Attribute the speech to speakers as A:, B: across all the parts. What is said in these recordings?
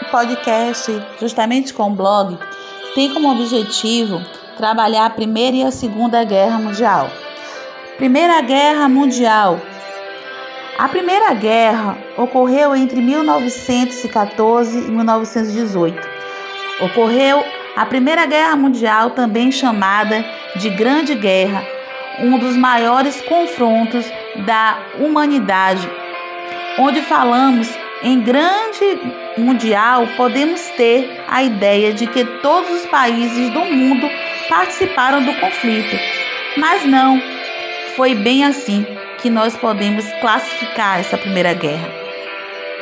A: O podcast, justamente com o blog, tem como objetivo trabalhar a Primeira e a Segunda Guerra Mundial. Primeira Guerra Mundial. A Primeira Guerra ocorreu entre 1914 e 1918. Ocorreu a Primeira Guerra Mundial, também chamada de Grande Guerra, um dos maiores confrontos da humanidade, onde falamos em grande mundial, podemos ter a ideia de que todos os países do mundo participaram do conflito. Mas não, foi bem assim que nós podemos classificar essa Primeira Guerra.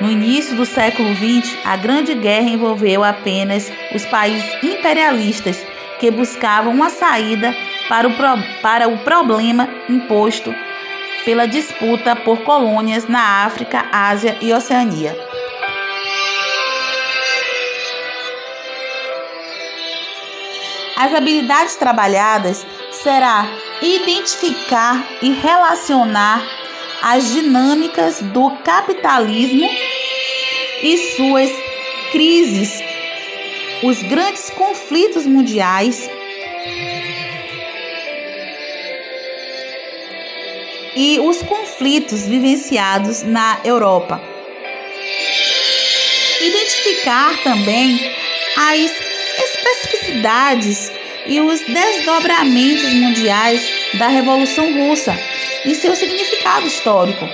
A: No início do século XX, a Grande Guerra envolveu apenas os países imperialistas que buscavam uma saída para o, para o problema imposto pela disputa por colônias na África, Ásia e Oceania. As habilidades trabalhadas será identificar e relacionar as dinâmicas do capitalismo e suas crises, os grandes conflitos mundiais e os conflitos vivenciados na Europa. Identificar também as especificidades e os desdobramentos mundiais da Revolução Russa e seu significado histórico.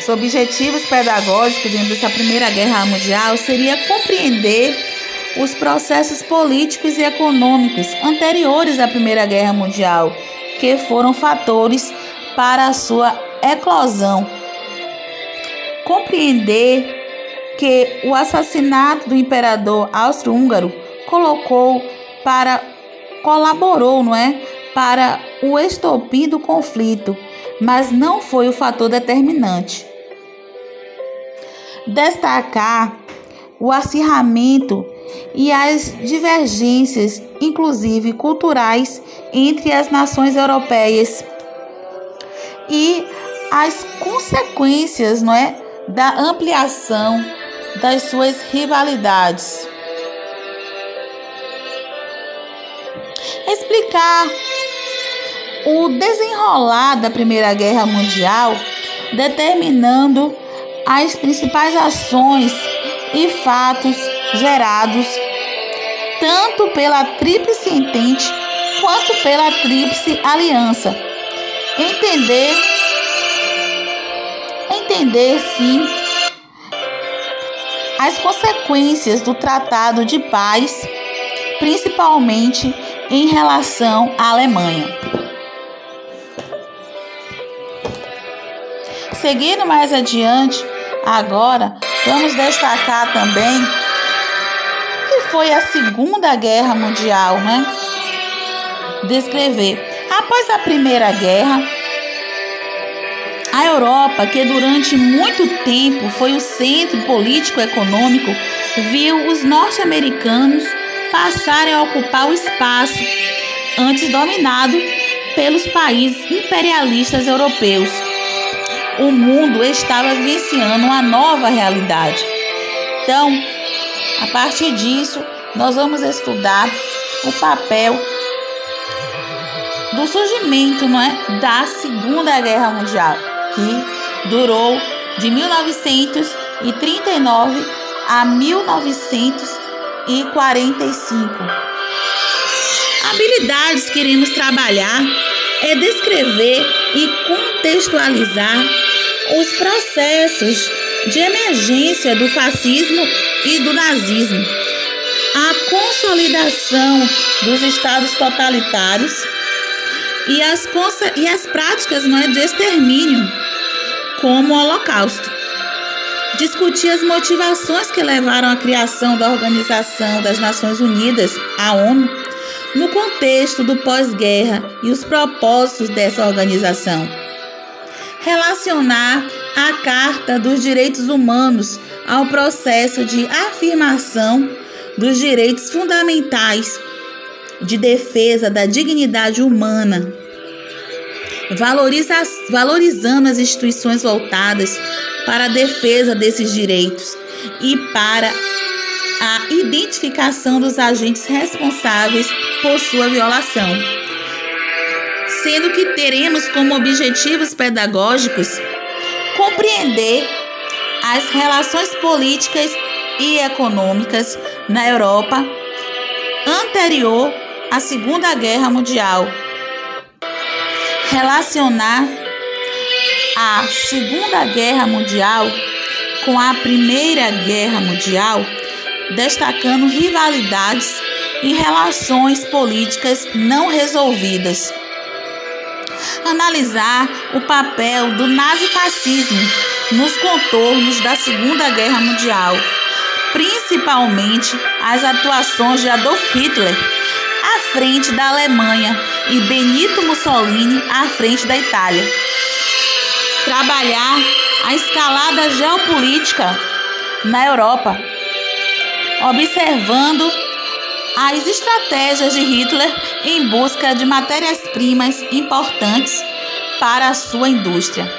A: Os objetivos pedagógicos dentro dessa Primeira Guerra Mundial seria compreender os processos políticos e econômicos anteriores à Primeira Guerra Mundial, que foram fatores para a sua eclosão. Compreender que o assassinato do imperador austro-húngaro colocou para colaborou, não é, para o estopim do conflito, mas não foi o fator determinante. Destacar o acirramento e as divergências, inclusive culturais, entre as nações europeias e as consequências, não é, da ampliação das suas rivalidades. Explicar o desenrolar da Primeira Guerra Mundial, determinando as principais ações e fatos gerados tanto pela Tríplice Entente quanto pela Tríplice Aliança. Entender entender sim as consequências do Tratado de Paz, principalmente em relação à Alemanha. Seguindo mais adiante, agora vamos destacar também que foi a Segunda Guerra Mundial, né? Descrever. Após a Primeira Guerra, a Europa, que durante muito tempo foi o centro político-econômico, viu os norte-americanos passarem a ocupar o espaço antes dominado pelos países imperialistas europeus. O mundo estava vivenciando uma nova realidade. Então, a partir disso, nós vamos estudar o papel do surgimento não é, da Segunda Guerra Mundial, que durou de 1939 a 1945. Habilidades que iremos trabalhar é descrever e contextualizar os processos de emergência do fascismo e do nazismo, a consolidação dos estados totalitários e as, e as práticas não é, de extermínio, como o Holocausto. Discutir as motivações que levaram à criação da Organização das Nações Unidas, a ONU, no contexto do pós-guerra e os propósitos dessa organização. Relacionar a Carta dos Direitos Humanos ao processo de afirmação dos direitos fundamentais de defesa da dignidade humana. Valoriza, valorizando as instituições voltadas para a defesa desses direitos e para a identificação dos agentes responsáveis por sua violação. Sendo que teremos como objetivos pedagógicos compreender as relações políticas e econômicas na Europa anterior à Segunda Guerra Mundial. Relacionar a Segunda Guerra Mundial com a Primeira Guerra Mundial, destacando rivalidades e relações políticas não resolvidas. Analisar o papel do nazifascismo nos contornos da Segunda Guerra Mundial principalmente as atuações de Adolf Hitler à frente da Alemanha e Benito Mussolini à frente da Itália. Trabalhar a escalada geopolítica na Europa, observando as estratégias de Hitler em busca de matérias-primas importantes para a sua indústria.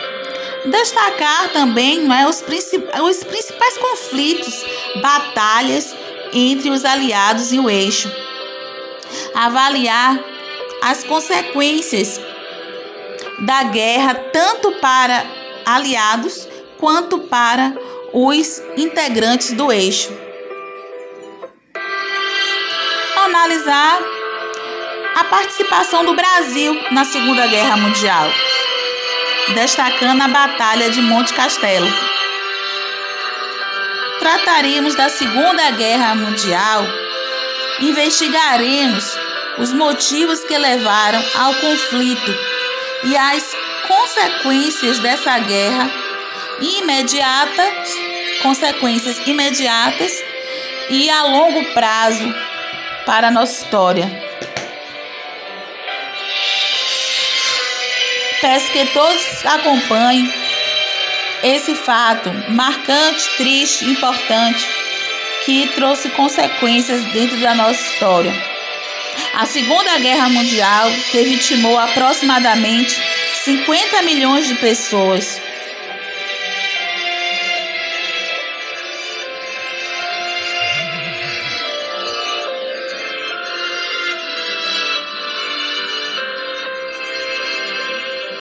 A: Destacar também não é, os, princip os principais conflitos, batalhas entre os aliados e o eixo. Avaliar as consequências da guerra, tanto para aliados quanto para os integrantes do eixo. Analisar a participação do Brasil na Segunda Guerra Mundial destacando a Batalha de Monte Castelo. Trataremos da Segunda Guerra Mundial, investigaremos os motivos que levaram ao conflito e as consequências dessa guerra imediatas, consequências imediatas e a longo prazo para a nossa história. Peço que todos acompanhem esse fato marcante, triste, importante, que trouxe consequências dentro da nossa história. A Segunda Guerra Mundial, que vitimou aproximadamente 50 milhões de pessoas,